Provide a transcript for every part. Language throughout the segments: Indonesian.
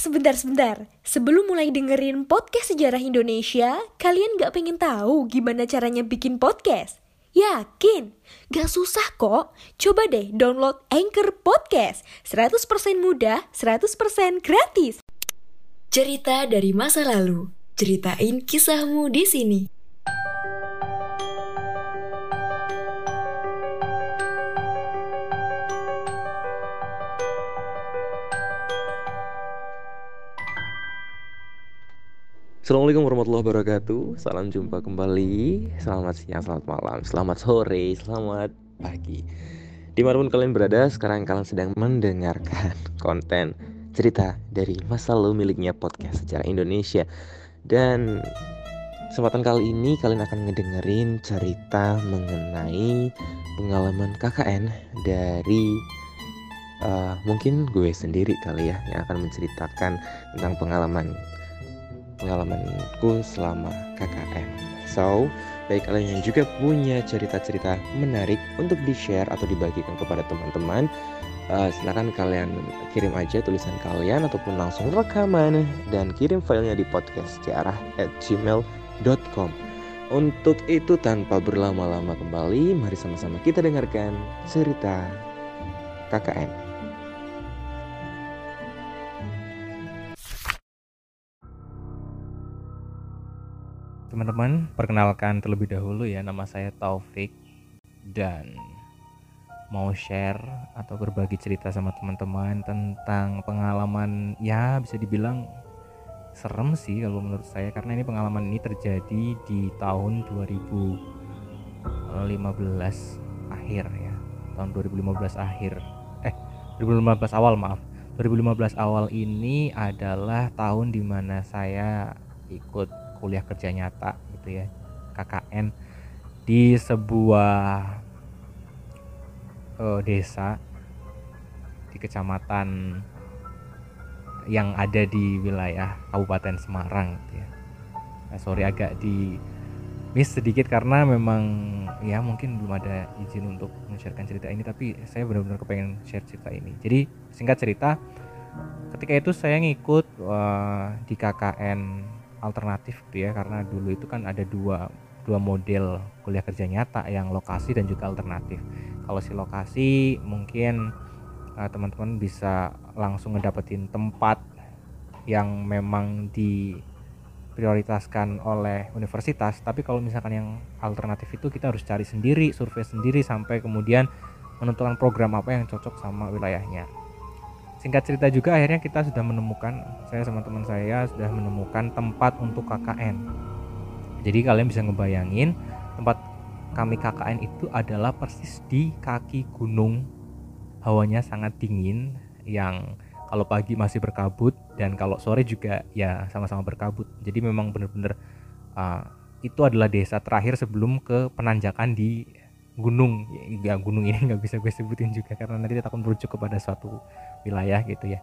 sebentar-sebentar. Sebelum mulai dengerin podcast sejarah Indonesia, kalian gak pengen tahu gimana caranya bikin podcast? Yakin? Gak susah kok. Coba deh download Anchor Podcast. 100% mudah, 100% gratis. Cerita dari masa lalu. Ceritain kisahmu di sini. Assalamualaikum warahmatullahi wabarakatuh. Salam jumpa kembali. Selamat siang, selamat malam, selamat sore, selamat pagi. Di mana pun kalian berada, sekarang kalian sedang mendengarkan konten cerita dari masa lalu miliknya podcast sejarah Indonesia. Dan kesempatan kali ini kalian akan ngedengerin cerita mengenai pengalaman KKN dari uh, mungkin gue sendiri kali ya yang akan menceritakan tentang pengalaman pengalamanku selama KKN. So, bagi kalian yang juga punya cerita-cerita menarik untuk di-share atau dibagikan kepada teman-teman, uh, silakan kalian kirim aja tulisan kalian ataupun langsung rekaman dan kirim filenya di podcast at gmail.com. Untuk itu tanpa berlama-lama kembali, mari sama-sama kita dengarkan cerita KKN. Teman-teman, perkenalkan terlebih dahulu ya, nama saya Taufik. Dan mau share atau berbagi cerita sama teman-teman tentang pengalaman ya bisa dibilang serem sih kalau menurut saya karena ini pengalaman ini terjadi di tahun 2015 akhir ya. Tahun 2015 akhir. Eh 2015 awal maaf. 2015 awal ini adalah tahun di mana saya ikut kuliah kerja nyata gitu ya KKN di sebuah uh, desa di kecamatan yang ada di wilayah Kabupaten Semarang gitu ya. Nah, sorry agak di miss sedikit karena memang ya mungkin belum ada izin untuk men-sharekan cerita ini tapi saya benar-benar kepengen share cerita ini. Jadi singkat cerita ketika itu saya ngikut uh, di KKN alternatif gitu ya karena dulu itu kan ada dua dua model kuliah kerja nyata yang lokasi dan juga alternatif. Kalau si lokasi mungkin uh, teman-teman bisa langsung ngedapetin tempat yang memang diprioritaskan oleh universitas. Tapi kalau misalkan yang alternatif itu kita harus cari sendiri, survei sendiri sampai kemudian menentukan program apa yang cocok sama wilayahnya singkat cerita juga akhirnya kita sudah menemukan saya sama teman saya sudah menemukan tempat untuk KKN jadi kalian bisa ngebayangin tempat kami KKN itu adalah persis di kaki gunung. Hawanya sangat dingin yang kalau pagi masih berkabut dan kalau sore juga ya sama-sama berkabut. Jadi memang benar-benar uh, itu adalah desa terakhir sebelum ke penanjakan di gunung. Ya gunung ini nggak bisa gue sebutin juga karena nanti takut merujuk kepada suatu wilayah gitu ya.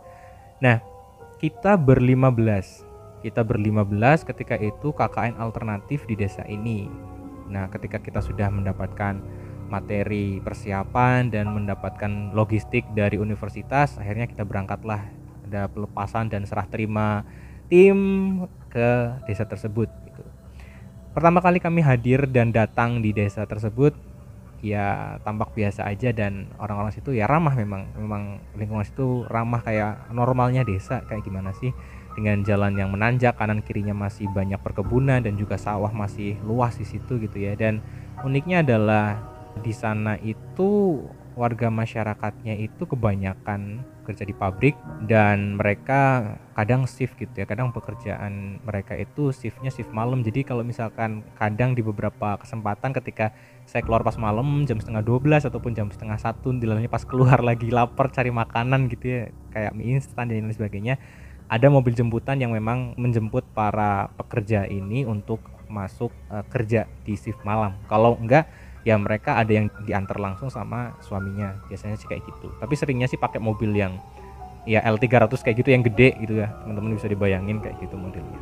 Nah kita berlima belas. Kita berlima belas ketika itu KKN alternatif di desa ini. Nah ketika kita sudah mendapatkan materi persiapan dan mendapatkan logistik dari universitas akhirnya kita berangkatlah. Ada pelepasan dan serah terima tim ke desa tersebut gitu. Pertama kali kami hadir dan datang di desa tersebut ya tampak biasa aja dan orang-orang situ ya ramah memang. Memang lingkungan situ ramah kayak normalnya desa kayak gimana sih? Dengan jalan yang menanjak kanan kirinya masih banyak perkebunan dan juga sawah masih luas di situ gitu ya. Dan uniknya adalah di sana itu warga masyarakatnya itu kebanyakan kerja di pabrik dan mereka kadang shift gitu ya kadang pekerjaan mereka itu shiftnya shift malam. Jadi kalau misalkan kadang di beberapa kesempatan ketika saya keluar pas malam jam setengah 12 ataupun jam setengah satu dilalanya pas keluar lagi lapar cari makanan gitu ya kayak mie instan dan lain sebagainya ada mobil jemputan yang memang menjemput para pekerja ini untuk masuk uh, kerja di shift malam. Kalau enggak ya mereka ada yang diantar langsung sama suaminya. Biasanya sih kayak gitu. Tapi seringnya sih pakai mobil yang ya L300 kayak gitu yang gede gitu ya. Teman-teman bisa dibayangin kayak gitu modelnya.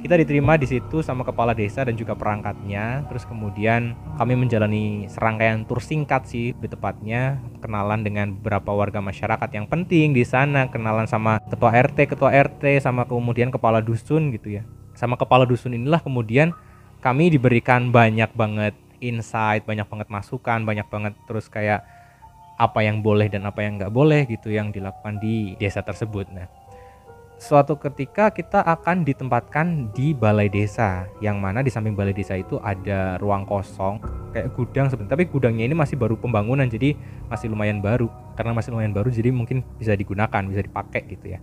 Kita diterima di situ sama kepala desa dan juga perangkatnya. Terus kemudian kami menjalani serangkaian tur singkat sih di tepatnya. Kenalan dengan beberapa warga masyarakat yang penting di sana. Kenalan sama ketua RT ketua RT sama kemudian kepala dusun gitu ya. Sama kepala dusun inilah kemudian kami diberikan banyak banget insight banyak banget masukan banyak banget terus kayak apa yang boleh dan apa yang nggak boleh gitu yang dilakukan di desa tersebut. Nah suatu ketika kita akan ditempatkan di balai desa yang mana di samping balai desa itu ada ruang kosong kayak gudang sebenarnya tapi gudangnya ini masih baru pembangunan jadi masih lumayan baru. Karena masih lumayan baru jadi mungkin bisa digunakan bisa dipakai gitu ya.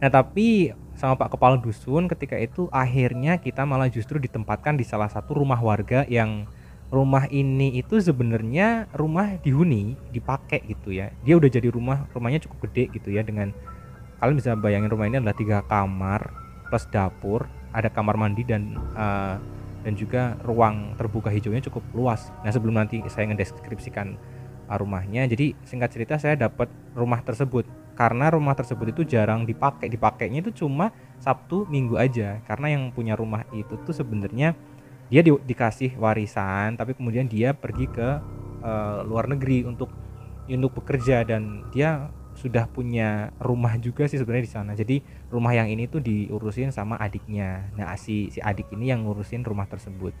Nah tapi sama Pak Kepala Dusun ketika itu akhirnya kita malah justru ditempatkan di salah satu rumah warga yang rumah ini itu sebenarnya rumah dihuni dipakai gitu ya. Dia udah jadi rumah rumahnya cukup gede gitu ya dengan kalian bisa bayangin rumah ini adalah tiga kamar plus dapur ada kamar mandi dan uh, dan juga ruang terbuka hijaunya cukup luas. Nah sebelum nanti saya ngedeskripsikan uh, rumahnya jadi singkat cerita saya dapat rumah tersebut. Karena rumah tersebut itu jarang dipakai dipakainya itu cuma Sabtu Minggu aja. Karena yang punya rumah itu tuh sebenarnya dia di, dikasih warisan tapi kemudian dia pergi ke uh, luar negeri untuk untuk bekerja dan dia sudah punya rumah juga sih sebenarnya di sana. Jadi rumah yang ini tuh diurusin sama adiknya. Nah si si adik ini yang ngurusin rumah tersebut.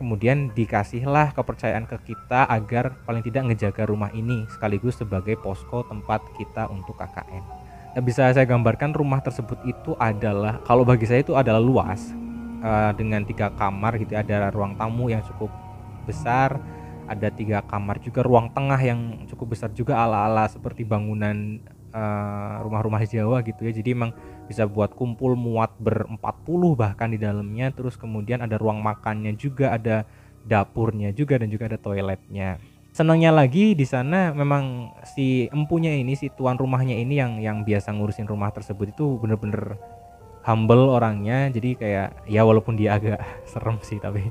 Kemudian dikasihlah kepercayaan ke kita agar paling tidak ngejaga rumah ini sekaligus sebagai posko tempat kita untuk KKN. Nah, bisa saya gambarkan rumah tersebut itu adalah kalau bagi saya itu adalah luas uh, dengan tiga kamar gitu ya. ada ruang tamu yang cukup besar ada tiga kamar juga ruang tengah yang cukup besar juga ala-ala seperti bangunan uh, rumah-rumah Jawa gitu ya. Jadi emang bisa buat kumpul muat berempat puluh bahkan di dalamnya. Terus kemudian ada ruang makannya juga ada dapurnya juga dan juga ada toiletnya. Senangnya lagi di sana memang si empunya ini si tuan rumahnya ini yang yang biasa ngurusin rumah tersebut itu bener-bener humble orangnya jadi kayak ya walaupun dia agak serem sih tapi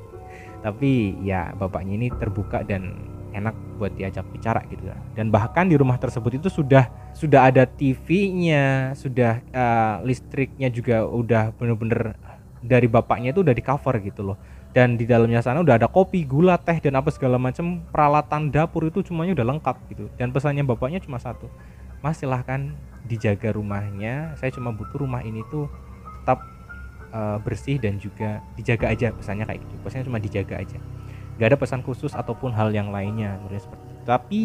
tapi ya bapaknya ini terbuka dan enak buat diajak bicara gitu ya. Dan bahkan di rumah tersebut itu sudah sudah ada TV-nya, sudah uh, listriknya juga udah bener-bener dari bapaknya itu udah di cover gitu loh. Dan di dalamnya sana udah ada kopi, gula, teh dan apa segala macam peralatan dapur itu semuanya udah lengkap gitu. Dan pesannya bapaknya cuma satu. Mas silahkan dijaga rumahnya. Saya cuma butuh rumah ini tuh uh, bersih dan juga dijaga aja pesannya kayak gitu. Pesannya cuma dijaga aja. Nggak ada pesan khusus ataupun hal yang lainnya seperti itu. tapi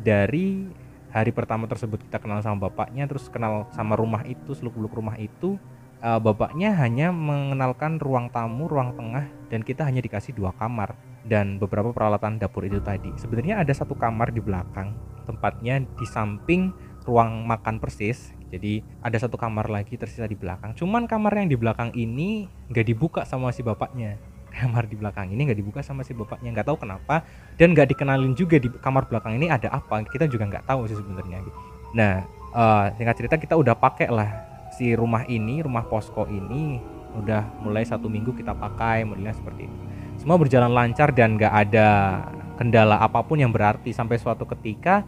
dari hari pertama tersebut kita kenal sama bapaknya terus kenal sama rumah itu seluk beluk rumah itu uh, bapaknya hanya mengenalkan ruang tamu ruang tengah dan kita hanya dikasih dua kamar dan beberapa peralatan dapur itu tadi. Sebenarnya ada satu kamar di belakang tempatnya di samping ruang makan persis jadi ada satu kamar lagi tersisa di belakang. Cuman kamar yang di belakang ini nggak dibuka sama si bapaknya. Kamar di belakang ini nggak dibuka sama si bapaknya. Nggak tahu kenapa. Dan nggak dikenalin juga di kamar belakang ini ada apa. Kita juga nggak tahu sih sebenarnya. Nah uh, singkat cerita kita udah pakai lah si rumah ini rumah posko ini. Udah mulai satu minggu kita pakai modelnya seperti itu semua berjalan lancar dan nggak ada kendala apa pun yang berarti. Sampai suatu ketika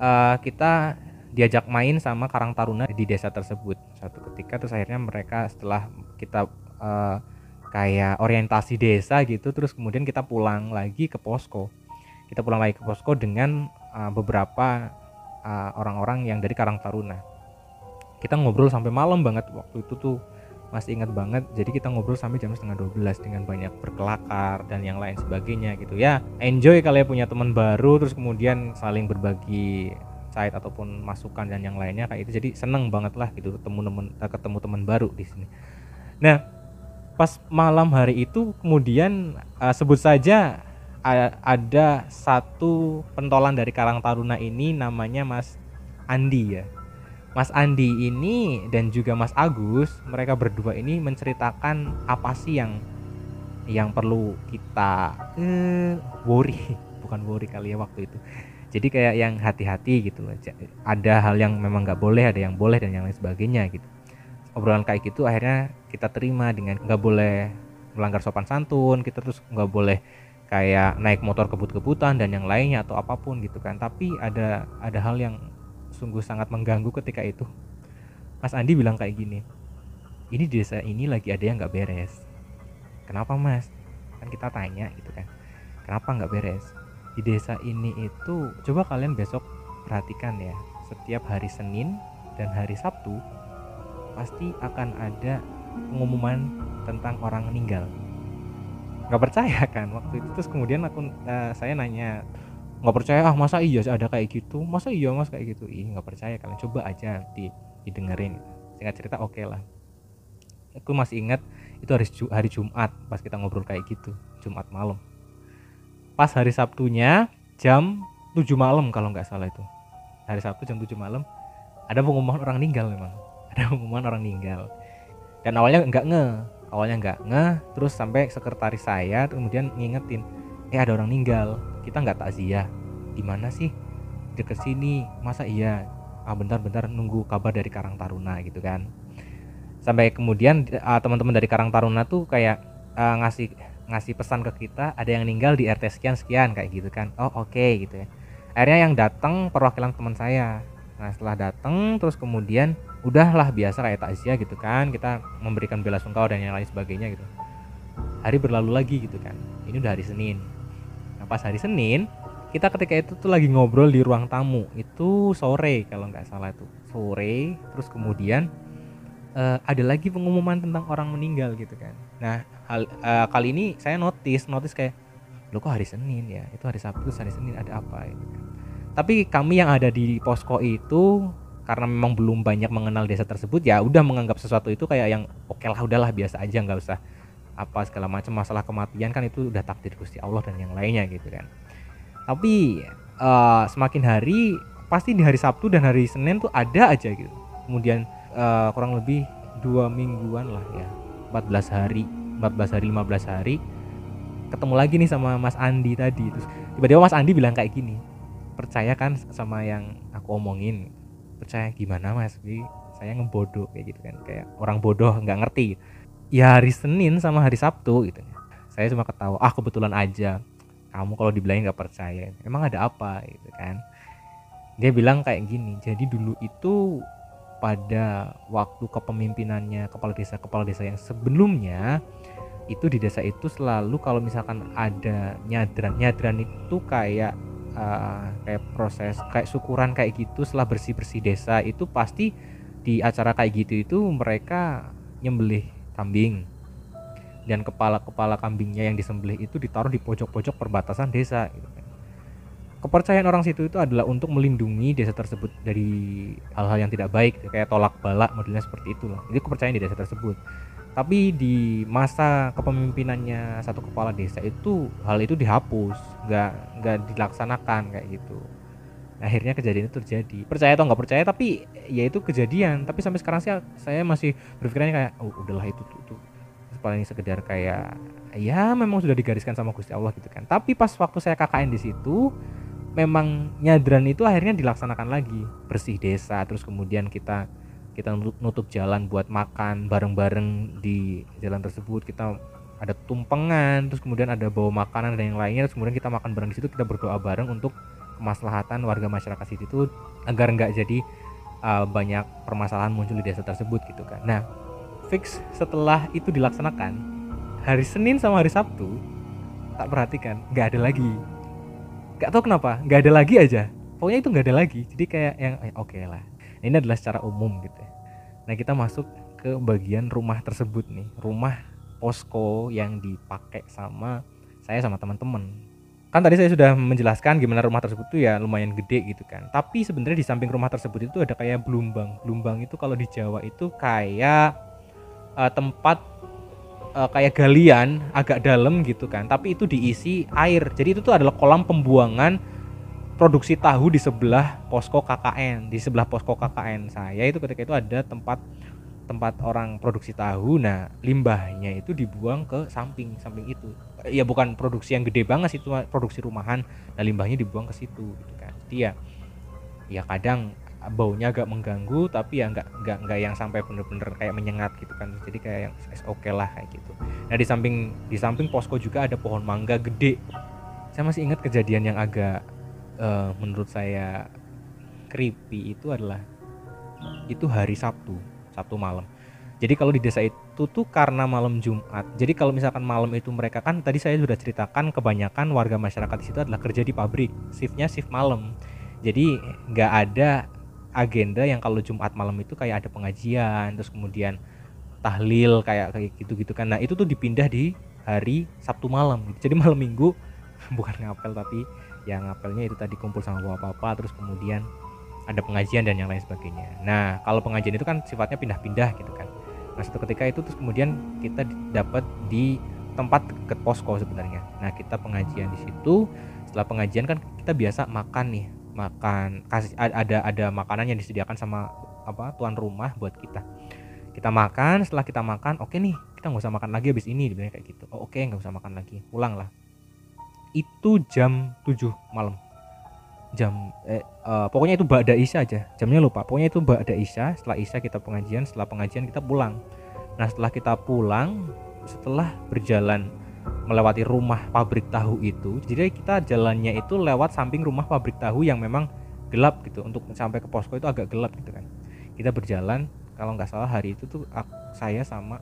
uh, kita diajak main sama Karang Taruna di desa tersebut. Satu ketika terus akhirnya mereka setelah kita uh, kayak orientasi desa gitu terus kemudian kita pulang lagi ke posko. Kita pulang lagi ke posko dengan uh, beberapa uh, orang-orang yang dari Karang Taruna. Kita ngobrol sampai malam banget. Waktu itu tuh masih ingat banget. Jadi kita ngobrol sampai jam setengah 12 dengan banyak berkelakar dan yang lain sebagainya gitu. Ya enjoy kalian punya teman baru terus kemudian saling berbagi insight ataupun masukan dan yang lainnya kayak itu jadi seneng banget lah gitu ketemu temen eh, ketemu teman baru di sini. Nah pas malam hari itu kemudian uh, sebut saja ada satu pentolan dari Karang Taruna ini namanya Mas Andi ya. Mas Andi ini dan juga Mas Agus mereka berdua ini menceritakan apa sih yang yang perlu kita uh, worry. Bukan worry kali ya waktu itu jadi kayak yang hati-hati gitu ada hal yang memang nggak boleh ada yang boleh dan yang lain sebagainya gitu. Obrolan kayak gitu akhirnya kita terima dengan nggak boleh melanggar sopan santun kita terus nggak boleh kayak naik motor kebut-kebutan dan yang lainnya atau apa pun gitu kan. Tapi ada ada hal yang sungguh sangat mengganggu ketika itu. Mas Andi bilang kayak gini ini di desa ini lagi ada yang nggak beres. Kenapa mas? Kan kita tanya gitu kan. Kenapa nggak beres di desa ini itu coba kalian besok perhatikan ya. Setiap hari Senin dan hari Sabtu pasti akan ada pengumuman tentang orang meninggal. Nggak percaya kan? Waktu itu terus kemudian aku uh, saya nanya nggak percaya? Ah masa iya ada kayak gitu? Masa iya mas kayak gitu? Ih nggak percaya kalian coba aja di didengerin. Singkat cerita oke okay lah. Aku masih ingat itu hari hari Jumat pas kita ngobrol kayak gitu Jumat malam pas hari Sabtunya jam 7 malam kalau nggak salah itu. Hari Sabtu jam 7 malam ada pengumuman orang meninggal memang. Ada pengumuman orang meninggal dan awalnya nggak nge awalnya nggak nge terus sampai sekretaris saya kemudian ngingetin eh ada orang meninggal kita nggak takziah. Di mana sih? Deket sini masa iya? Ah bentar-bentar nunggu kabar dari Karang Taruna gitu kan. Sampai kemudian uh, teman-teman dari Karang Taruna tuh kayak uh, ngasih ngasih pesan ke kita ada yang meninggal di RT sekian sekian kayak gitu kan. Oh oke okay, gitu ya. Akhirnya yang datang perwakilan teman saya. Nah setelah datang terus kemudian udahlah biasa kayak takziah gitu kan. Kita memberikan bela sungkawa dan yang lain sebagainya gitu. Hari berlalu lagi gitu kan. Ini udah hari Senin. Nah pas hari Senin kita ketika itu tuh lagi ngobrol di ruang tamu. Itu sore kalau nggak salah tuh. Sore terus kemudian uh, ada lagi pengumuman tentang orang meninggal gitu kan. Nah hal uh, kali ini saya notice notice kayak lo kok hari Senin ya? Itu hari Sabtu hari Senin ada apa? Gitu kan. Tapi kami yang ada di posko itu karena memang belum banyak mengenal desa tersebut ya udah menganggap sesuatu itu kayak yang oke okay lah udahlah biasa aja nggak usah apa segala macam masalah kematian kan itu udah takdir Gusti Allah dan yang lainnya gitu kan. Tapi uh, semakin hari pasti di hari Sabtu dan hari Senin tuh ada aja gitu. Kemudian uh, kurang lebih dua mingguan lah ya 14 hari 14 hari 15 hari ketemu lagi nih sama Mas Andi tadi. Terus tiba-tiba Mas Andi bilang kayak gini percaya kan sama yang aku omongin? Percaya gimana mas? Bi saya ngebodoh kayak gitu kan. Kayak orang bodoh nggak ngerti. Ya hari Senin sama hari Sabtu gitu. Saya cuma ketawa ah kebetulan aja. Kamu kalau dibilangin nggak percaya. Emang ada apa? Gitu kan. Dia bilang kayak gini jadi dulu itu pada waktu kepemimpinannya kepala desa kepala desa yang sebelumnya itu di desa itu selalu kalau misalkan ada nyadran nyadran itu kayak uh, kayak proses kayak syukuran kayak gitu setelah bersih bersih desa itu pasti di acara kayak gitu itu mereka nyembelih kambing dan kepala-kepala kambingnya yang disembelih itu ditaruh di pojok-pojok perbatasan desa gitu kan. Kepercayaan orang situ itu adalah untuk melindungi desa tersebut dari hal-hal yang tidak baik kayak tolak balak modelnya seperti itu loh. Itu kepercayaan di desa tersebut. Tapi di masa kepemimpinannya satu kepala desa itu hal itu dihapus nggak nggak dilaksanakan kayak gitu. Akhirnya kejadian itu terjadi. Percaya atau nggak percaya tapi ya itu kejadian. Tapi sampai sekarang sih saya masih berpikirannya kayak oh udahlah itu tuh, tuh. paling sekedar kayak ya memang sudah digariskan sama Gusti Allah gitu kan. Tapi pas waktu saya KKN di situ memang nyadran itu akhirnya dilaksanakan lagi. Bersih desa terus kemudian kita kita nutup jalan buat makan bareng-bareng di jalan tersebut. Kita ada tumpengan terus kemudian ada bawa makanan dan yang lainnya terus kemudian kita makan bareng di situ kita berdoa bareng untuk kemaslahatan warga masyarakat situ agar nggak jadi uh, banyak permasalahan muncul di desa tersebut gitu kan. Nah fix setelah itu dilaksanakan hari Senin sama hari Sabtu tak perhatikan nggak ada lagi nggak tahu kenapa nggak ada lagi aja. Pokoknya itu nggak ada lagi. Jadi kayak yang eh, oke okay lah ini adalah secara umum gitu ya. Nah kita masuk ke bagian rumah tersebut nih. Rumah posko yang dipakai sama saya sama teman-teman. Kan tadi saya sudah menjelaskan gimana rumah tersebut tuh ya lumayan gede gitu kan. Tapi sebenarnya di samping rumah tersebut itu ada kayak belumbang belumbang itu kalau di Jawa itu kayak uh, tempat uh, kayak galian agak dalam gitu kan. Tapi itu diisi air. Jadi itu tuh adalah kolam pembuangan produksi tahu di sebelah posko KKN di sebelah posko KKN saya itu ketika itu ada tempat tempat orang produksi tahu. Nah limbahnya itu dibuang ke samping samping itu. Ya bukan produksi yang gede banget sih itu produksi rumahan. Nah limbahnya dibuang ke situ gitu kan. Jadi ya ya kadang baunya agak mengganggu tapi ya nggak nggak nggak yang sampai bener-bener kayak menyengat gitu kan. Jadi kayak yang oke okay lah kayak gitu. Nah di samping di samping posko juga ada pohon mangga gede. Saya masih ingat kejadian yang agak uh, menurut saya creepy itu adalah itu hari Sabtu Sabtu malam. Jadi kalau di desa itu tuh karena malam Jumat jadi kalau misalkan malam itu mereka kan tadi saya sudah ceritakan kebanyakan warga masyarakat di situ adalah kerja di pabrik shiftnya shift malam. Jadi nggak ada agenda yang kalau Jumat malam itu kayak ada pengajian terus kemudian tahlil kayak kayak gitu-gitu kan. Nah itu tuh dipindah di hari Sabtu malam jadi malam minggu bukan ngapel tapi ya ngapelnya itu tadi kumpul sama bapak-bapak terus kemudian ada pengajian dan yang lain sebagainya. Nah kalau pengajian itu kan sifatnya pindah-pindah gitu kan. Nah satu ketika itu terus kemudian kita dapat di tempat deket posko sebenarnya. Nah kita pengajian di situ. Setelah pengajian kan kita biasa makan nih makan kasih ada ada makanan yang disediakan sama apa tuan rumah buat kita. Kita makan setelah kita makan oke nih kita nggak usah makan lagi habis ini dibilang kayak gitu. Oh, oke nggak usah makan lagi. Pulang lah. Itu jam 7 malam. Jam eh, uh, pokoknya itu Ba'da Isya aja. Jamnya lupa. Pokoknya itu Ba'da Isya setelah Isya kita pengajian setelah pengajian kita pulang. Nah setelah kita pulang setelah berjalan melewati rumah pabrik tahu itu. Jadi kita jalannya itu lewat samping rumah pabrik tahu yang memang gelap gitu. Untuk sampai ke posko itu agak gelap gitu kan. Kita berjalan kalau nggak salah hari itu tuh saya sama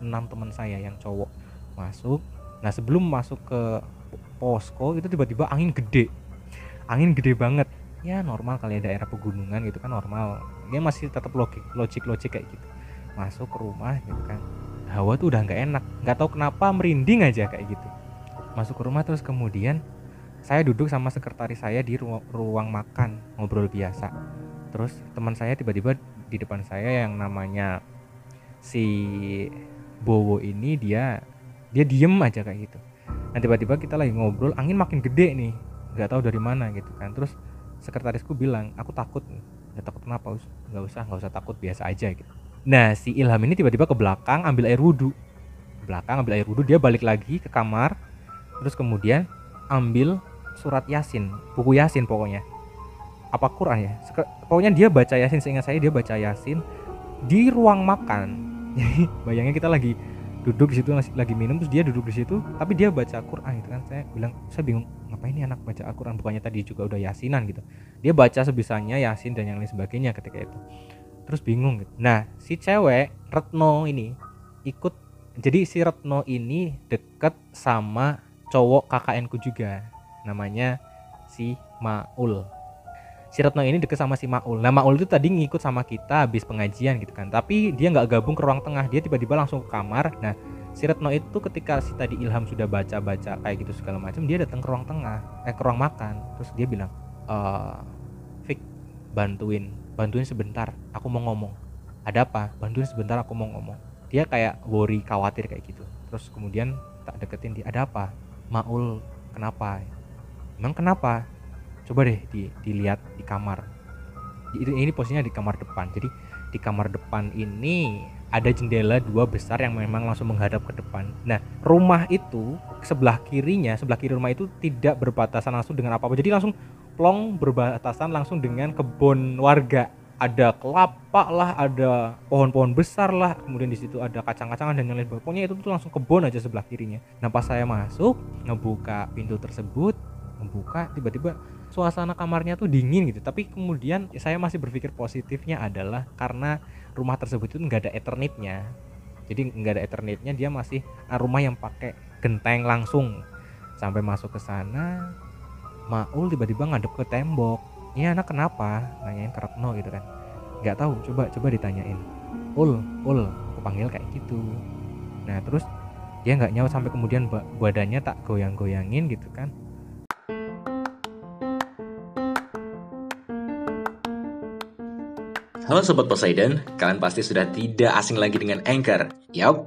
enam teman saya yang cowok masuk. Nah sebelum masuk ke posko itu tiba-tiba angin gede. Angin gede banget. Ya normal kali ya daerah pegunungan gitu kan normal. Dia masih tetap logik logik logik kayak gitu. Masuk ke rumah gitu kan hawa tuh udah nggak enak. Nggak tahu kenapa merinding aja kayak gitu. Masuk ke rumah terus kemudian saya duduk sama sekretaris saya di ruang, ruang makan ngobrol biasa. Terus teman saya tiba-tiba di depan saya yang namanya si Bowo ini dia dia diem aja kayak gitu. Nah tiba-tiba kita lagi ngobrol angin makin gede nih. Nggak tahu dari mana gitu kan. Terus sekretarisku bilang aku takut nggak takut kenapa nggak usah nggak usah takut biasa aja gitu nah si Ilham ini tiba-tiba ke belakang ambil air wudhu. Belakang ambil air wudhu dia balik lagi ke kamar terus kemudian ambil surat yasin buku yasin pokoknya. Apa Quran ya? Pokoknya dia baca yasin seingat saya dia baca yasin di ruang makan. Bayangnya kita lagi duduk di situ lagi minum terus dia duduk di situ tapi dia baca Quran gitu kan. Saya bilang saya bingung ngapain ini anak baca Al-Quran? Bukannya tadi juga udah yasinan gitu. Dia baca sebisanya yasin dan yang lain sebagainya ketika itu terus bingung gitu nah si cewek Retno ini ikut jadi si Retno ini deket sama cowok KKN ku juga namanya si Maul si Retno ini deket sama si Maul. Nah Maul itu tadi ngikut sama kita habis pengajian gitu kan. Tapi dia nggak gabung ke ruang tengah. Dia tiba-tiba langsung ke kamar. Nah si Retno itu ketika si tadi Ilham sudah baca-baca kayak gitu segala macam, dia datang ke ruang tengah, eh ke ruang makan. Terus dia bilang, e, Fik bantuin, bantuin sebentar. Aku mau ngomong. Ada apa? Bantuin sebentar. Aku mau ngomong. Dia kayak worry, khawatir kayak gitu. Terus kemudian tak deketin dia. Ada apa? Maul kenapa? Emang kenapa? coba deh di, dilihat di kamar ini, posisinya di kamar depan jadi di kamar depan ini ada jendela dua besar yang memang langsung menghadap ke depan nah rumah itu sebelah kirinya sebelah kiri rumah itu tidak berbatasan langsung dengan apa apa jadi langsung plong berbatasan langsung dengan kebun warga ada kelapa lah, ada pohon-pohon besar lah, kemudian di situ ada kacang-kacangan dan yang lain. Pokoknya itu tuh langsung kebun aja sebelah kirinya. Nah pas saya masuk, ngebuka pintu tersebut, ngebuka tiba-tiba suasana kamarnya tuh dingin gitu tapi kemudian saya masih berpikir positifnya adalah karena rumah tersebut itu nggak ada ethernetnya jadi nggak ada ethernetnya dia masih ah, rumah yang pakai genteng langsung sampai masuk ke sana Maul tiba-tiba ngadep ke tembok. Ini anak kenapa? Nanyain ke Retno gitu kan. Nggak tahu coba coba ditanyain. Ul ul aku panggil kayak gitu. Nah terus dia nggak nyawa sampai kemudian badannya tak goyang-goyangin gitu kan. Halo Sobat Poseidon, kalian pasti sudah tidak asing lagi dengan Anchor. Yap,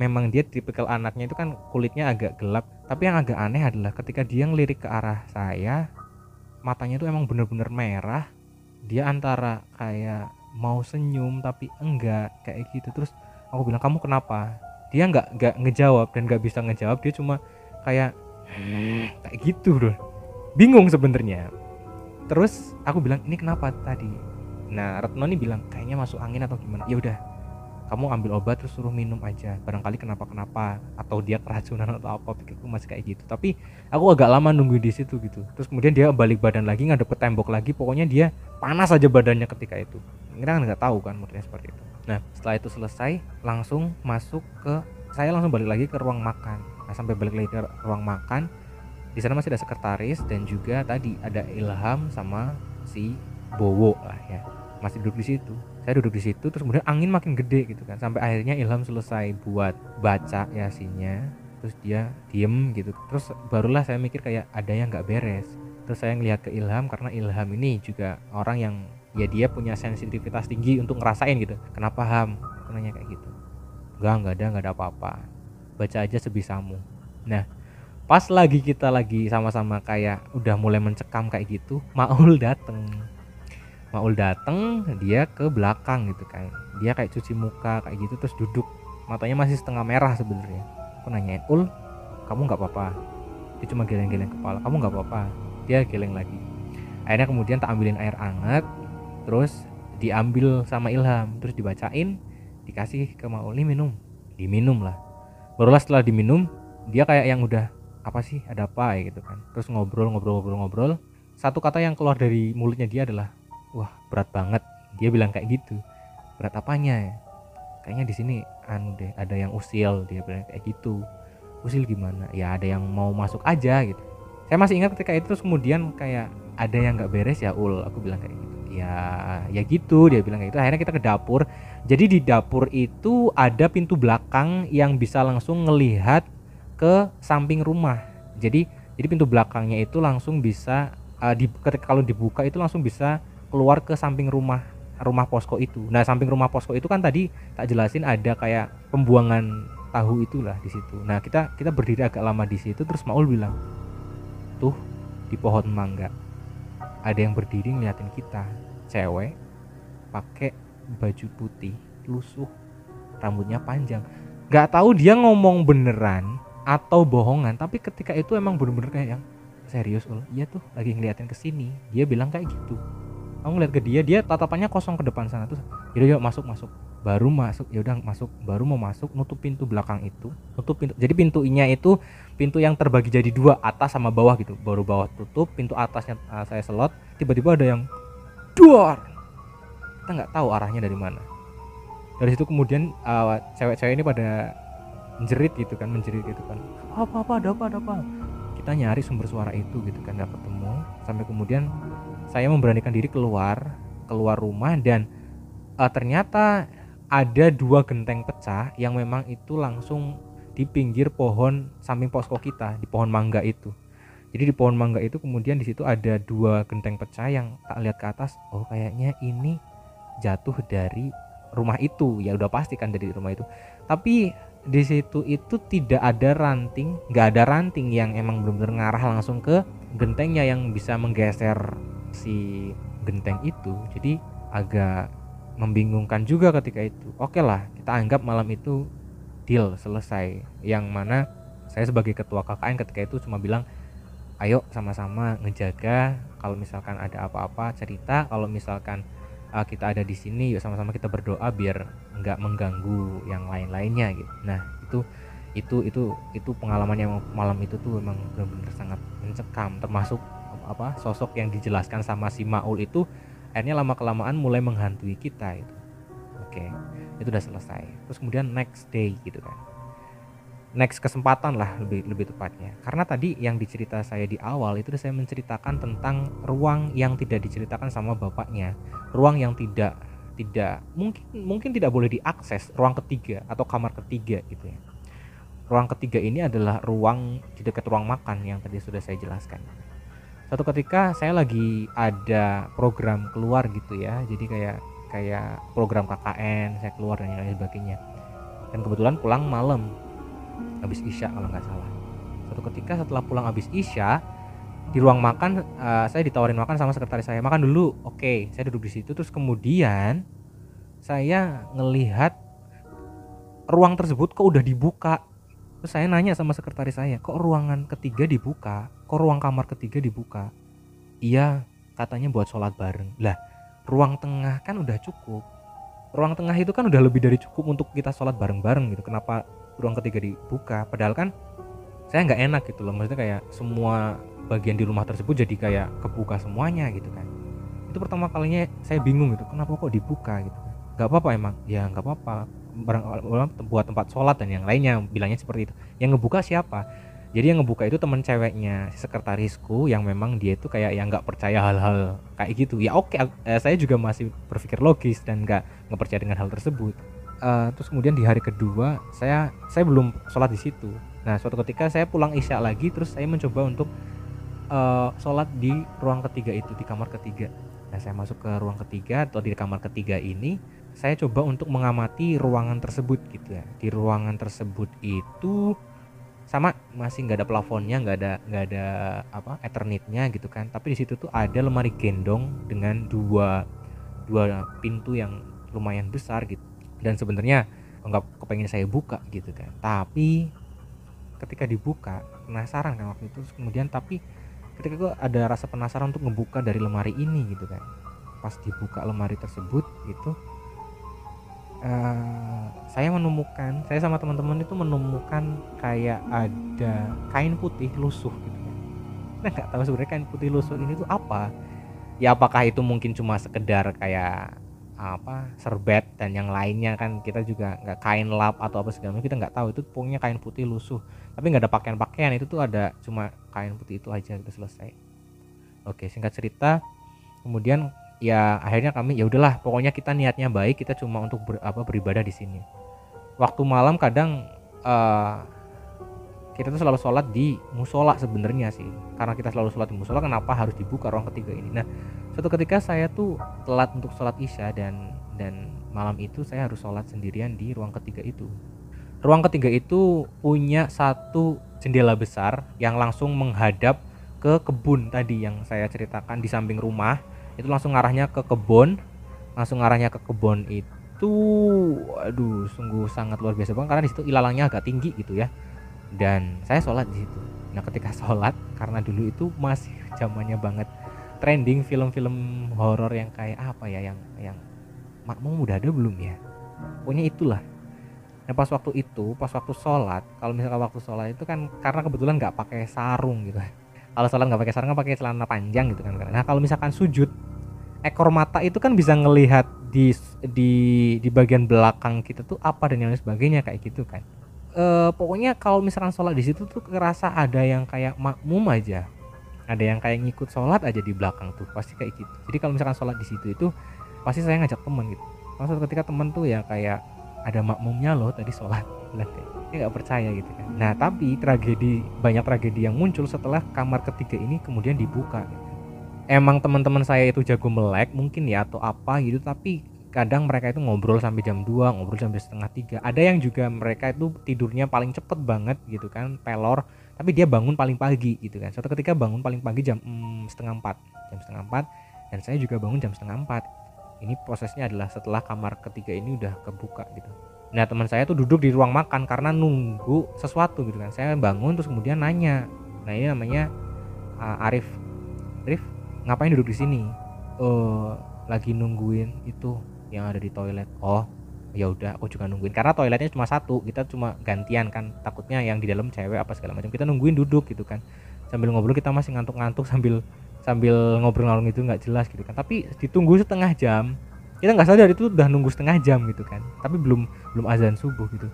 memang dia tipikal anaknya itu kan kulitnya agak gelap. Tapi yang agak aneh adalah ketika dia ngelirik ke arah saya matanya itu emang bener-bener merah. Dia antara kayak mau senyum tapi enggak kayak gitu. Terus aku bilang kamu kenapa? Dia nggak nggak ngejawab dan nggak bisa ngejawab. Dia cuma kayak kayak gitu loh bingung sebenarnya. Terus aku bilang ini kenapa tadi? Nah Retno nih bilang kayaknya masuk angin atau gimana. Ya udah kamu ambil obat terus suruh minum aja. Barangkali kenapa kenapa atau dia keracunan atau apa pikirku masih kayak gitu. Tapi aku agak lama nunggu di situ gitu. Terus kemudian dia balik badan lagi ngadep ke tembok lagi pokoknya dia panas aja badannya ketika itu. Kita kan nggak tahu kan modelnya seperti itu. Nah setelah itu selesai langsung masuk ke saya langsung balik lagi ke ruang makan. Nah sampai balik lagi ke ruang makan di sana masih ada sekretaris dan juga tadi ada Ilham sama si Bowo lah ya masih duduk di situ. Saya duduk di situ terus kemudian angin makin gede gitu kan. Sampai akhirnya Ilham selesai buat baca yasinnya terus dia diem gitu. Terus barulah saya mikir kayak ada yang nggak beres. Terus saya ngelihat ke Ilham karena Ilham ini juga orang yang ya dia punya sensitivitas tinggi untuk ngerasain gitu. Kenapa Ham? Aku nanya kayak gitu. Enggak enggak ada enggak ada apa-apa. Baca aja sebisamu. Nah pas lagi kita lagi sama-sama kayak udah mulai mencekam kayak gitu Maul dateng Maul dateng dia ke belakang gitu kan. Dia kayak cuci muka kayak gitu terus duduk. Matanya masih setengah merah sebenarnya. Aku nanyain Ul kamu nggak apa-apa? Dia cuma geleng-geleng kepala kamu nggak apa-apa? Dia geleng lagi. Akhirnya kemudian tak ambilin air hangat terus diambil sama Ilham. Terus dibacain dikasih ke Maul ini minum. Diminum lah. Barulah setelah diminum dia kayak yang udah apa sih? Ada apa? Gitu kan. Terus ngobrol ngobrol ngobrol ngobrol. Satu kata yang keluar dari mulutnya dia adalah berat banget. Dia bilang kayak gitu. Berat apanya ya? Kayaknya di sini anu deh ada yang usil. Dia bilang kayak gitu. Usil gimana? Ya ada yang mau masuk aja gitu. Saya masih ingat ketika itu terus kemudian kayak ada yang nggak beres ya ul aku bilang kayak gitu. Ya ya gitu dia bilang kayak gitu. Akhirnya kita ke dapur. Jadi di dapur itu ada pintu belakang yang bisa langsung ngelihat ke samping rumah. Jadi jadi pintu belakangnya itu langsung bisa uh, di kalau dibuka itu langsung bisa keluar ke samping rumah rumah posko itu. Nah, samping rumah posko itu kan tadi tak jelasin ada kayak pembuangan tahu itulah di situ. Nah, kita kita berdiri agak lama di situ terus Maul bilang, "Tuh, di pohon mangga ada yang berdiri ngeliatin kita, cewek pakai baju putih, lusuh, rambutnya panjang. Gak tahu dia ngomong beneran atau bohongan tapi ketika itu emang bener-bener kayak yang serius ul iya tuh lagi ngeliatin ke sini dia bilang kayak gitu aku ngeliat ke dia dia tatapannya kosong ke depan sana tuh yaudah yuk masuk masuk. Baru masuk ya udah masuk baru mau masuk nutup pintu belakang itu nutup pintu jadi pintunya itu pintu yang terbagi jadi dua atas sama bawah gitu baru bawah tutup pintu atasnya uh, saya selot tiba-tiba ada yang duar. Kita nggak tahu arahnya dari mana. Dari situ kemudian uh, cewek-cewek ini pada menjerit gitu kan menjerit gitu kan. Apa apa ada apa ada apa kita nyari sumber suara itu gitu kan nggak ketemu. Sampai kemudian saya memberanikan diri keluar keluar rumah dan uh, ternyata ada dua genteng pecah yang memang itu langsung di pinggir pohon samping posko kita di pohon mangga itu. Jadi di pohon mangga itu kemudian di situ ada dua genteng pecah yang tak lihat ke atas oh kayaknya ini jatuh dari rumah itu. Ya udah pasti kan dari rumah itu. Tapi di situ itu tidak ada ranting, nggak ada ranting yang emang benar-benar ngarah langsung ke gentengnya yang bisa menggeser si genteng itu. Jadi agak membingungkan juga ketika itu. Oke lah, kita anggap malam itu deal selesai. Yang mana saya sebagai ketua KKN ketika itu cuma bilang, ayo sama-sama ngejaga kalau misalkan ada apa-apa cerita, kalau misalkan uh, kita ada di sini yuk sama-sama kita berdoa biar nggak mengganggu yang lain-lainnya gitu. Nah itu itu itu itu pengalaman yang malam itu tuh memang benar-benar sangat mencekam termasuk apa sosok yang dijelaskan sama si Maul itu akhirnya lama kelamaan mulai menghantui kita itu. Oke itu udah selesai. Terus kemudian next day gitu kan next kesempatan lah lebih lebih tepatnya. Karena tadi yang dicerita saya di awal itu saya menceritakan tentang ruang yang tidak diceritakan sama bapaknya. Ruang yang tidak tidak mungkin mungkin tidak boleh diakses ruang ketiga atau kamar ketiga gitu ya. Ruang ketiga ini adalah ruang di dekat ruang makan yang tadi sudah saya jelaskan. Satu ketika saya lagi ada program keluar gitu ya jadi kayak kayak program KKN saya keluar dan lain sebagainya. Dan kebetulan pulang malam habis isya kalau nggak salah. Suatu ketika setelah pulang habis isya di ruang makan uh, saya ditawarin makan sama sekretaris saya makan dulu. Oke okay, saya duduk di situ. Terus kemudian saya ngelihat ruang tersebut kok udah dibuka. Terus saya nanya sama sekretaris saya kok ruangan ketiga dibuka? Kok ruang kamar ketiga dibuka? Iya katanya buat sholat bareng. Lah ruang tengah kan udah cukup. Ruang tengah itu kan udah lebih dari cukup untuk kita sholat bareng-bareng gitu. Kenapa ruang ketiga dibuka padahal kan saya nggak enak gitu loh. Maksudnya kayak semua bagian di rumah tersebut jadi kayak kebuka semuanya gitu kan. Itu pertama kalinya saya bingung gitu kenapa kok dibuka gitu. Nggak apa-apa emang. Ya nggak apa-apa. Barang buat tempat sholat dan yang lainnya bilangnya seperti itu. Yang ngebuka siapa? Jadi yang ngebuka itu teman ceweknya sekretarisku yang memang dia itu kayak yang nggak percaya hal-hal kayak gitu. Ya oke eh, saya juga masih berpikir logis dan nggak nggak percaya dengan hal tersebut uh, terus kemudian di hari kedua saya saya belum sholat di situ. Nah suatu ketika saya pulang isya lagi terus saya mencoba untuk uh, sholat di ruang ketiga itu di kamar ketiga. Nah saya masuk ke ruang ketiga atau di kamar ketiga ini saya coba untuk mengamati ruangan tersebut gitu ya. Di ruangan tersebut itu sama masih nggak ada plafonnya nggak ada nggak ada apa ethernetnya gitu kan. Tapi di situ tuh ada lemari gendong dengan dua dua pintu yang lumayan besar gitu dan sebenarnya nggak kepengen saya buka gitu kan. Tapi ketika dibuka penasaran kan waktu itu. Kemudian tapi ketika gue ada rasa penasaran untuk ngebuka dari lemari ini gitu kan. Pas dibuka lemari tersebut gitu uh, saya menemukan saya sama teman-teman itu menemukan kayak ada kain putih lusuh gitu kan. Nah nggak tahu sebenarnya kain putih lusuh ini tuh apa. Ya apakah itu mungkin cuma sekedar kayak apa serbet dan yang lainnya kan kita juga nggak kain lap atau apa segala macam kita nggak tahu. Itu pokoknya kain putih lusuh. Tapi nggak ada pakaian-pakaian itu tuh ada cuma kain putih itu aja udah selesai. Oke singkat cerita kemudian ya akhirnya kami ya udahlah pokoknya kita niatnya baik kita cuma untuk ber, apa beribadah di sini. Waktu malam kadang uh, kita tuh selalu sholat di musola sebenarnya sih. Karena kita selalu sholat di musola kenapa harus dibuka ruang ketiga ini? Nah suatu ketika saya tuh telat untuk sholat isya dan dan malam itu saya harus sholat sendirian di ruang ketiga itu. Ruang ketiga itu punya satu jendela besar yang langsung menghadap ke kebun tadi yang saya ceritakan di samping rumah. Itu langsung arahnya ke kebun langsung arahnya ke kebun itu aduh sungguh sangat luar biasa banget karena di situ ilalangnya agak tinggi gitu ya. Dan saya sholat di situ. Nah ketika sholat karena dulu itu masih zamannya banget trending film-film horor yang kayak apa ya yang yang makmum udah ada belum ya? Pokoknya itulah. Nah pas waktu itu pas waktu sholat kalau misalkan waktu sholat itu kan karena kebetulan nggak pakai sarung gitu. Kalau sholat nggak pakai sarung kan pakai celana panjang gitu kan nah kalau misalkan sujud ekor mata itu kan bisa ngelihat di di di bagian belakang kita tuh apa dan yang lain sebagainya kayak gitu kan. E, pokoknya kalau misalkan sholat di situ tuh kerasa ada yang kayak makmum aja ada yang kayak ngikut sholat aja di belakang tuh pasti kayak gitu. Jadi kalau misalkan sholat di situ itu pasti saya ngajak temen gitu. Maksud ketika temen tuh ya kayak ada makmumnya loh tadi sholat lah kayak nggak percaya gitu kan. Nah tapi tragedi banyak tragedi yang muncul setelah kamar ketiga ini kemudian dibuka gitu. emang teman-teman saya itu jago melek mungkin ya atau apa gitu tapi kadang mereka itu ngobrol sampai jam 2 ngobrol sampai setengah tiga. Ada yang juga mereka itu tidurnya paling cepet banget gitu kan pelor tapi dia bangun paling pagi gitu kan. Suatu ketika bangun paling pagi jam mm, setengah empat. Jam setengah empat. Dan saya juga bangun jam setengah empat. Ini prosesnya adalah setelah kamar ketiga ini udah kebuka gitu. Nah teman saya tuh duduk di ruang makan karena nunggu sesuatu gitu kan. Saya bangun terus kemudian nanya. Nah ini namanya uh, Arif. Arif ngapain duduk di sini? Uh, lagi nungguin itu yang ada di toilet. Oh ya udah aku juga nungguin. Karena toiletnya cuma satu kita cuma gantian kan. Takutnya yang di dalam cewek apa segala macam. Kita nungguin duduk gitu kan. Sambil ngobrol kita masih ngantuk-ngantuk sambil sambil ngobrol-ngobrol itu nggak jelas gitu kan. Tapi ditunggu setengah jam kita nggak sadar itu udah nunggu setengah jam gitu kan. Tapi belum belum azan subuh gitu.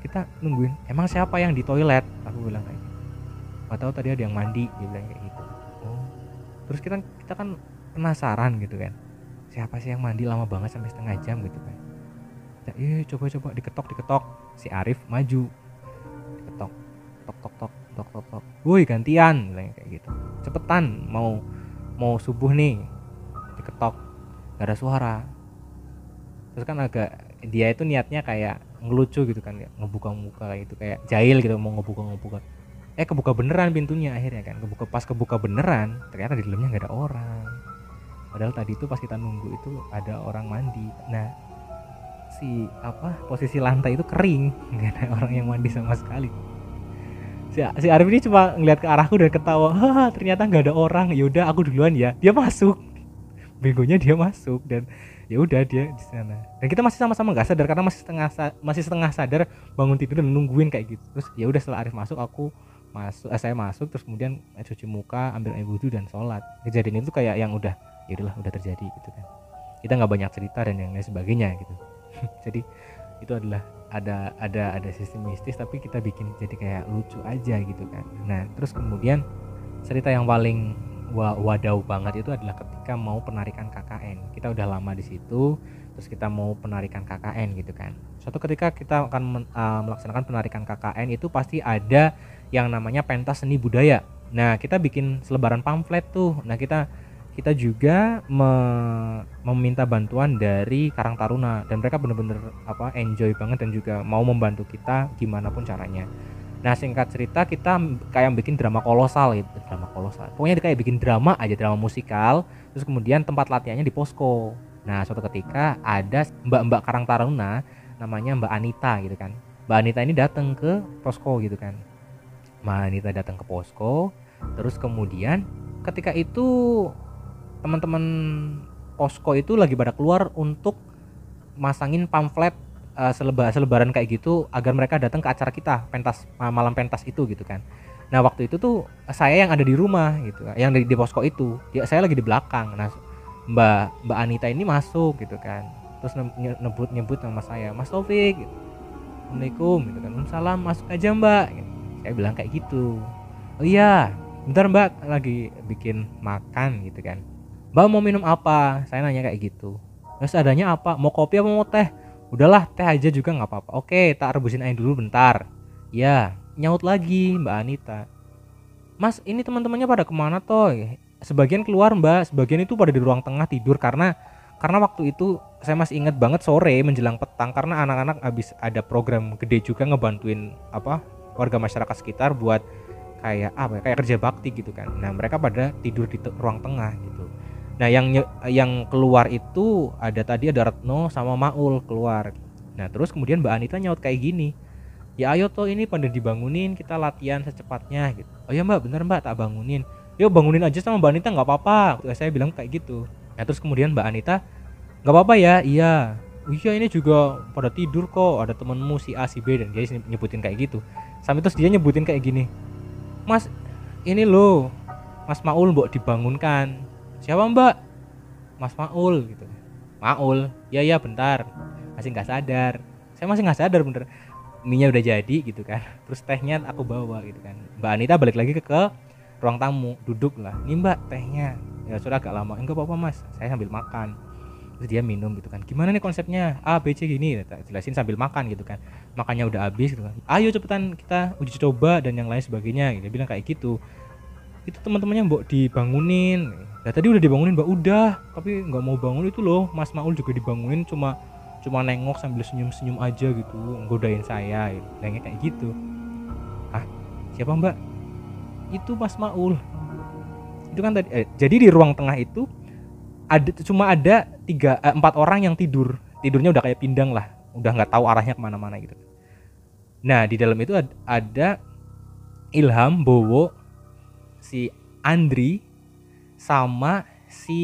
Kita nungguin emang siapa yang di toilet? Aku bilang kayak gitu. Nggak tahu tadi ada yang mandi dia bilang kayak gitu. Oh. Terus kita kita kan penasaran gitu kan. Siapa sih yang mandi? Lama banget sampai setengah jam gitu kan ya, iya coba coba diketok diketok. Si Arif maju. Diketok. Tok tok tok tok tok tok. Woi gantian. Kayak gitu. Cepetan mau mau subuh nih. Diketok. Gak ada suara. Terus kan agak dia itu niatnya kayak ngelucu gitu kan ngebuka muka kayak gitu kayak jahil gitu mau ngebuka ngebuka eh kebuka beneran pintunya akhirnya kan. Kebuka pas kebuka beneran ternyata di dalamnya nggak ada orang. Padahal tadi itu pas kita nunggu itu ada orang mandi. Nah si apa posisi lantai itu kering. Nggak ada orang yang mandi sama sekali. Si, si Arif ini cuma ngeliat ke arahku dan ketawa ternyata nggak ada orang. Yaudah aku duluan ya. Dia masuk. Begonya dia masuk dan ya udah dia di sana. Dan kita masih sama-sama nggak sadar karena masih setengah masih setengah sadar bangun tidur dan nungguin kayak gitu. Terus ya udah setelah Arif masuk aku masuk eh, saya masuk terus kemudian cuci muka ambil air wudhu dan sholat. Kejadian itu kayak yang udah ya udahlah udah terjadi gitu kan. Kita nggak banyak cerita dan yang lain sebagainya gitu jadi itu adalah ada ada ada sistem mistis tapi kita bikin jadi kayak lucu aja gitu kan. Nah terus kemudian cerita yang paling wadau banget itu adalah ketika mau penarikan KKN kita udah lama di situ terus kita mau penarikan KKN gitu kan. Suatu ketika kita akan men, uh, melaksanakan penarikan KKN itu pasti ada yang namanya pentas seni budaya. Nah kita bikin selebaran pamflet tuh. Nah kita kita juga me meminta bantuan dari Karang Taruna dan mereka bener-bener apa enjoy banget dan juga mau membantu kita gimana pun caranya. Nah singkat cerita kita kayak bikin drama kolosal gitu, drama kolosal. Pokoknya kayak bikin drama aja, drama musikal. Terus kemudian tempat latihannya di posko. Nah suatu ketika ada mbak-mbak Karang Taruna namanya Mbak Anita gitu kan. Mbak Anita ini datang ke posko gitu kan. Mbak Anita datang ke posko. Terus kemudian ketika itu teman-teman posko itu lagi pada keluar untuk masangin pamflet uh, seleba selebaran kayak gitu agar mereka datang ke acara kita pentas malam pentas itu gitu kan. Nah waktu itu tuh saya yang ada di rumah gitu yang di, posko itu. Ya saya lagi di belakang. Nah mbak mbak Anita ini masuk gitu kan. Terus nyebut nyebut nama saya Mas Taufik gitu. Assalamualaikum gitu kan. Salam masuk aja mbak. Gitu. saya bilang kayak gitu. Oh iya bentar mbak. Lagi bikin makan gitu kan Mbak mau minum apa? Saya nanya kayak gitu. Terus adanya apa? Mau kopi apa mau teh? Udahlah teh aja juga nggak apa-apa. Oke, tak rebusin air dulu bentar. Ya, nyaut lagi Mbak Anita. Mas, ini teman-temannya pada ke mana toh? Sebagian keluar Mbak, sebagian itu pada di ruang tengah tidur karena karena waktu itu saya masih ingat banget sore menjelang petang karena anak-anak habis ada program gede juga ngebantuin apa warga masyarakat sekitar buat kayak apa ya, kayak kerja bakti gitu kan. Nah, mereka pada tidur di ruang tengah gitu. Nah, yang yang keluar itu ada tadi ada Retno sama Maul keluar. Nah, terus kemudian Mbak Anita nyaut kayak gini. Ya ayo toh ini pada dibangunin kita latihan secepatnya gitu. Oh ya Mbak, bener Mbak tak bangunin. Yuk bangunin aja sama Mbak Anita nggak apa-apa. Saya bilang kayak gitu. Nah, terus kemudian Mbak Anita nggak apa-apa ya, iya. Iya ini juga pada tidur kok ada temenmu si A si B dan dia nyebutin kayak gitu sampai terus dia nyebutin kayak gini mas ini loh mas Maul mbok dibangunkan siapa mbak? Mas Maul gitu. Maul? Ya ya bentar. Masih nggak sadar. Saya masih nggak sadar bener. Minyak udah jadi gitu kan. Terus tehnya aku bawa gitu kan. Mbak Anita balik lagi ke, ke ruang tamu. Duduk lah. Ini mbak tehnya. Ya sudah agak lama. Enggak apa-apa mas. Saya sambil makan. Terus dia minum gitu kan. Gimana nih konsepnya? A B C gini. Jelasin sambil makan gitu kan. Makannya udah habis gitu kan. Ayo cepetan kita uji coba dan yang lain sebagainya. Gitu. dia bilang kayak gitu. Itu teman-temannya mbok dibangunin Nah tadi udah dibangunin mbak. Udah. Tapi nggak mau bangun itu loh. Mas Maul juga dibangunin cuma cuma nengok sambil senyum-senyum aja gitu. Nggodain saya nengok kayak gitu. Ah siapa mbak? Itu Mas Maul. Itu kan tadi eh, jadi di ruang tengah itu ada cuma ada tiga eh, empat orang yang tidur. Tidurnya udah kayak pindang lah. Udah nggak tahu arahnya ke mana-mana gitu. Nah di dalam itu ada Ilham Bowo si Andri sama si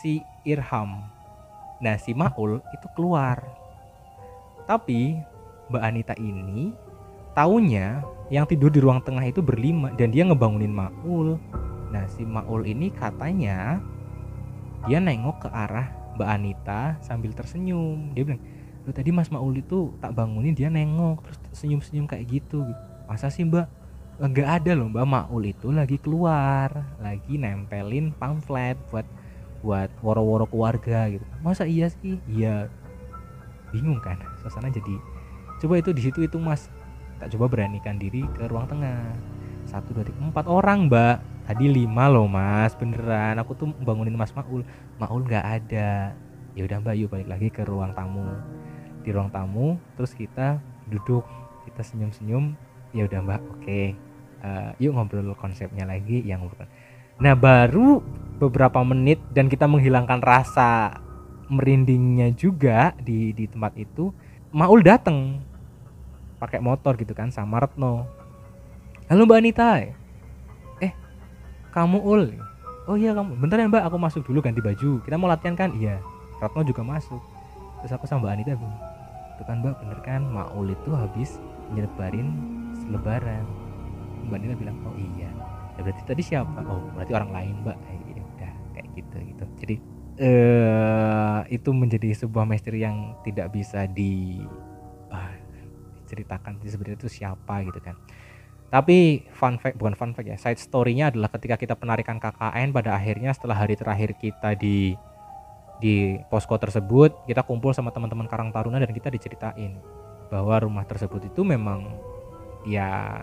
si Irham. Nah, si Maul itu keluar. Tapi Mbak Anita ini taunya yang tidur di ruang tengah itu berlima dan dia ngebangunin Maul. Nah, si Maul ini katanya dia nengok ke arah Mbak Anita sambil tersenyum. Dia bilang, "Lu tadi Mas Maul itu tak bangunin dia nengok terus senyum-senyum kayak gitu." Masa sih, Mbak? Nggak ada loh Mbak. Maul itu lagi keluar lagi nempelin pamflet buat buat woro-woro keluarga gitu. Masa iya sih? Iya. Bingung kan? Suasana jadi coba itu di situ itu mas. Tak coba beranikan diri ke ruang tengah. Satu dua tiga empat orang mbak. Tadi lima loh mas. Beneran. Aku tuh bangunin mas Maul. Maul nggak ada. Ya udah mbak yuk balik lagi ke ruang tamu. Di ruang tamu terus kita duduk. Kita senyum-senyum. Ya udah mbak. Oke. okay uh, yuk ngobrol konsepnya lagi yang nah baru beberapa menit dan kita menghilangkan rasa merindingnya juga di di tempat itu Maul dateng. Pakai motor gitu kan sama Retno. Halo Mbak Anita. Eh kamu Ul? Oh iya kamu. Bentar ya Mbak aku masuk dulu ganti baju. Kita mau latihan kan? Iya. Retno juga masuk. Terus aku sama Mbak Anita bilang itu kan Mbak bener kan? Maul itu habis nyebarin selebaran Mbak Anita bilang oh iya. Ya berarti tadi siapa? Oh berarti orang lain Mbak. Kayak gini udah kayak gitu gitu. Jadi eh itu menjadi sebuah misteri yang tidak bisa di ah, diceritakan sebenarnya itu siapa gitu kan. Tapi fun fact bukan fun fact ya side story-nya adalah ketika kita penarikan KKN pada akhirnya setelah hari terakhir kita di di posko tersebut kita kumpul sama teman-teman Karang Taruna dan kita diceritain bahwa rumah tersebut itu memang ya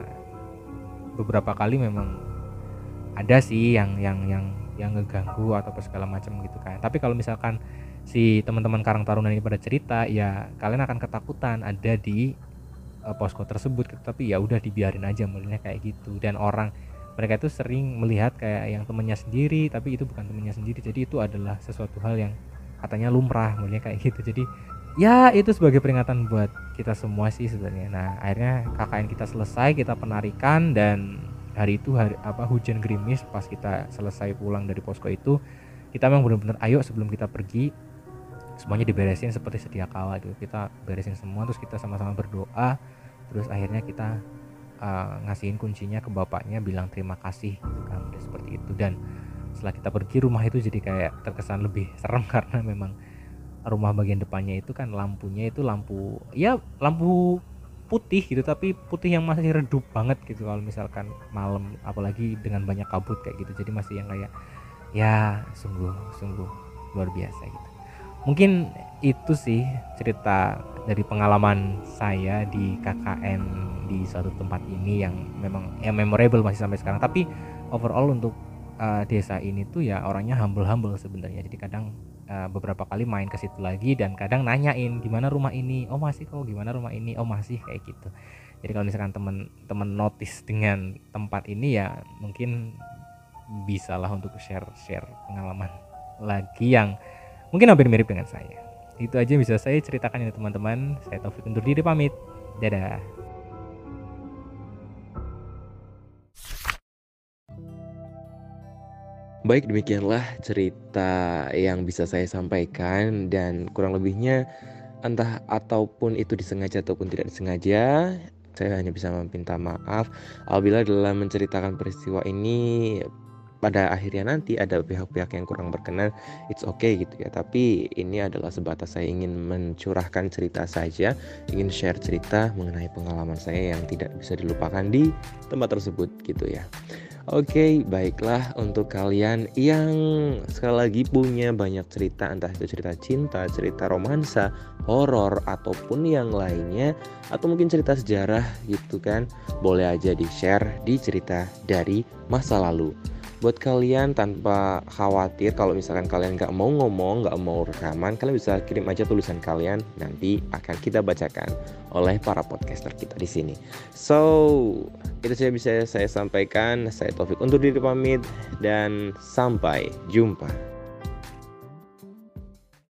beberapa kali memang ada sih yang yang yang yang ngeganggu atau apa segala macam gitu kan. Tapi kalau misalkan si teman-teman Karang Taruna ini pada cerita ya kalian akan ketakutan ada di uh, posko tersebut gitu. tapi ya udah dibiarin aja melihatnya kayak gitu. Dan orang mereka itu sering melihat kayak yang temennya sendiri tapi itu bukan temennya sendiri. Jadi itu adalah sesuatu hal yang katanya lumrah melihatnya kayak gitu. Jadi ya itu sebagai peringatan buat kita semua sih sebenarnya. Nah akhirnya KKN kita selesai kita penarikan dan hari itu hari apa hujan gerimis pas kita selesai pulang dari posko itu kita memang benar-benar ayo sebelum kita pergi semuanya diberesin seperti sedia kala gitu. Kita beresin semua terus kita sama-sama berdoa terus akhirnya kita uh, ngasihin kuncinya ke bapaknya bilang terima kasih gitu kan udah seperti itu. Dan setelah kita pergi rumah itu jadi kayak terkesan lebih serem karena memang rumah bagian depannya itu kan lampunya itu lampu ya lampu putih gitu tapi putih yang masih redup banget gitu kalau misalkan malam apalagi dengan banyak kabut kayak gitu. Jadi masih yang kayak ya sungguh sungguh luar biasa gitu. Mungkin itu sih cerita dari pengalaman saya di KKN di suatu tempat ini yang memang ya memorable masih sampai sekarang. Tapi overall untuk uh, desa ini tuh ya orangnya humble humble sebenarnya. Jadi kadang uh, beberapa kali main ke situ lagi dan kadang nanyain gimana rumah ini? Oh masih kok gimana rumah ini? Oh masih kayak gitu. Jadi kalau misalkan temen-temen notice dengan tempat ini ya mungkin bisalah untuk share share pengalaman lagi yang mungkin hampir mirip dengan saya. Itu aja bisa saya ceritakan ya teman-teman. Saya Taufik undur diri pamit. Dadah Baik, demikianlah cerita yang bisa saya sampaikan dan kurang lebihnya entah ataupun itu disengaja ataupun tidak disengaja, saya hanya bisa meminta maaf. Apabila dalam menceritakan peristiwa ini pada akhirnya nanti ada pihak-pihak yang kurang berkenan it's okay gitu ya. Tapi ini adalah sebatas saya ingin mencurahkan cerita saja ingin share cerita mengenai pengalaman saya yang tidak bisa dilupakan di tempat tersebut gitu ya Oke, baiklah untuk kalian yang sekali lagi punya banyak cerita entah itu cerita cinta, cerita romansa, horor ataupun yang lainnya atau mungkin cerita sejarah gitu kan, boleh aja di-share di cerita dari masa lalu buat kalian tanpa khawatir kalau misalkan kalian nggak mau ngomong nggak mau rekaman kalian bisa kirim aja tulisan kalian nanti akan kita bacakan oleh para podcaster kita di sini. So itu saja bisa saya sampaikan. Saya Taufik untuk diri pamit dan sampai jumpa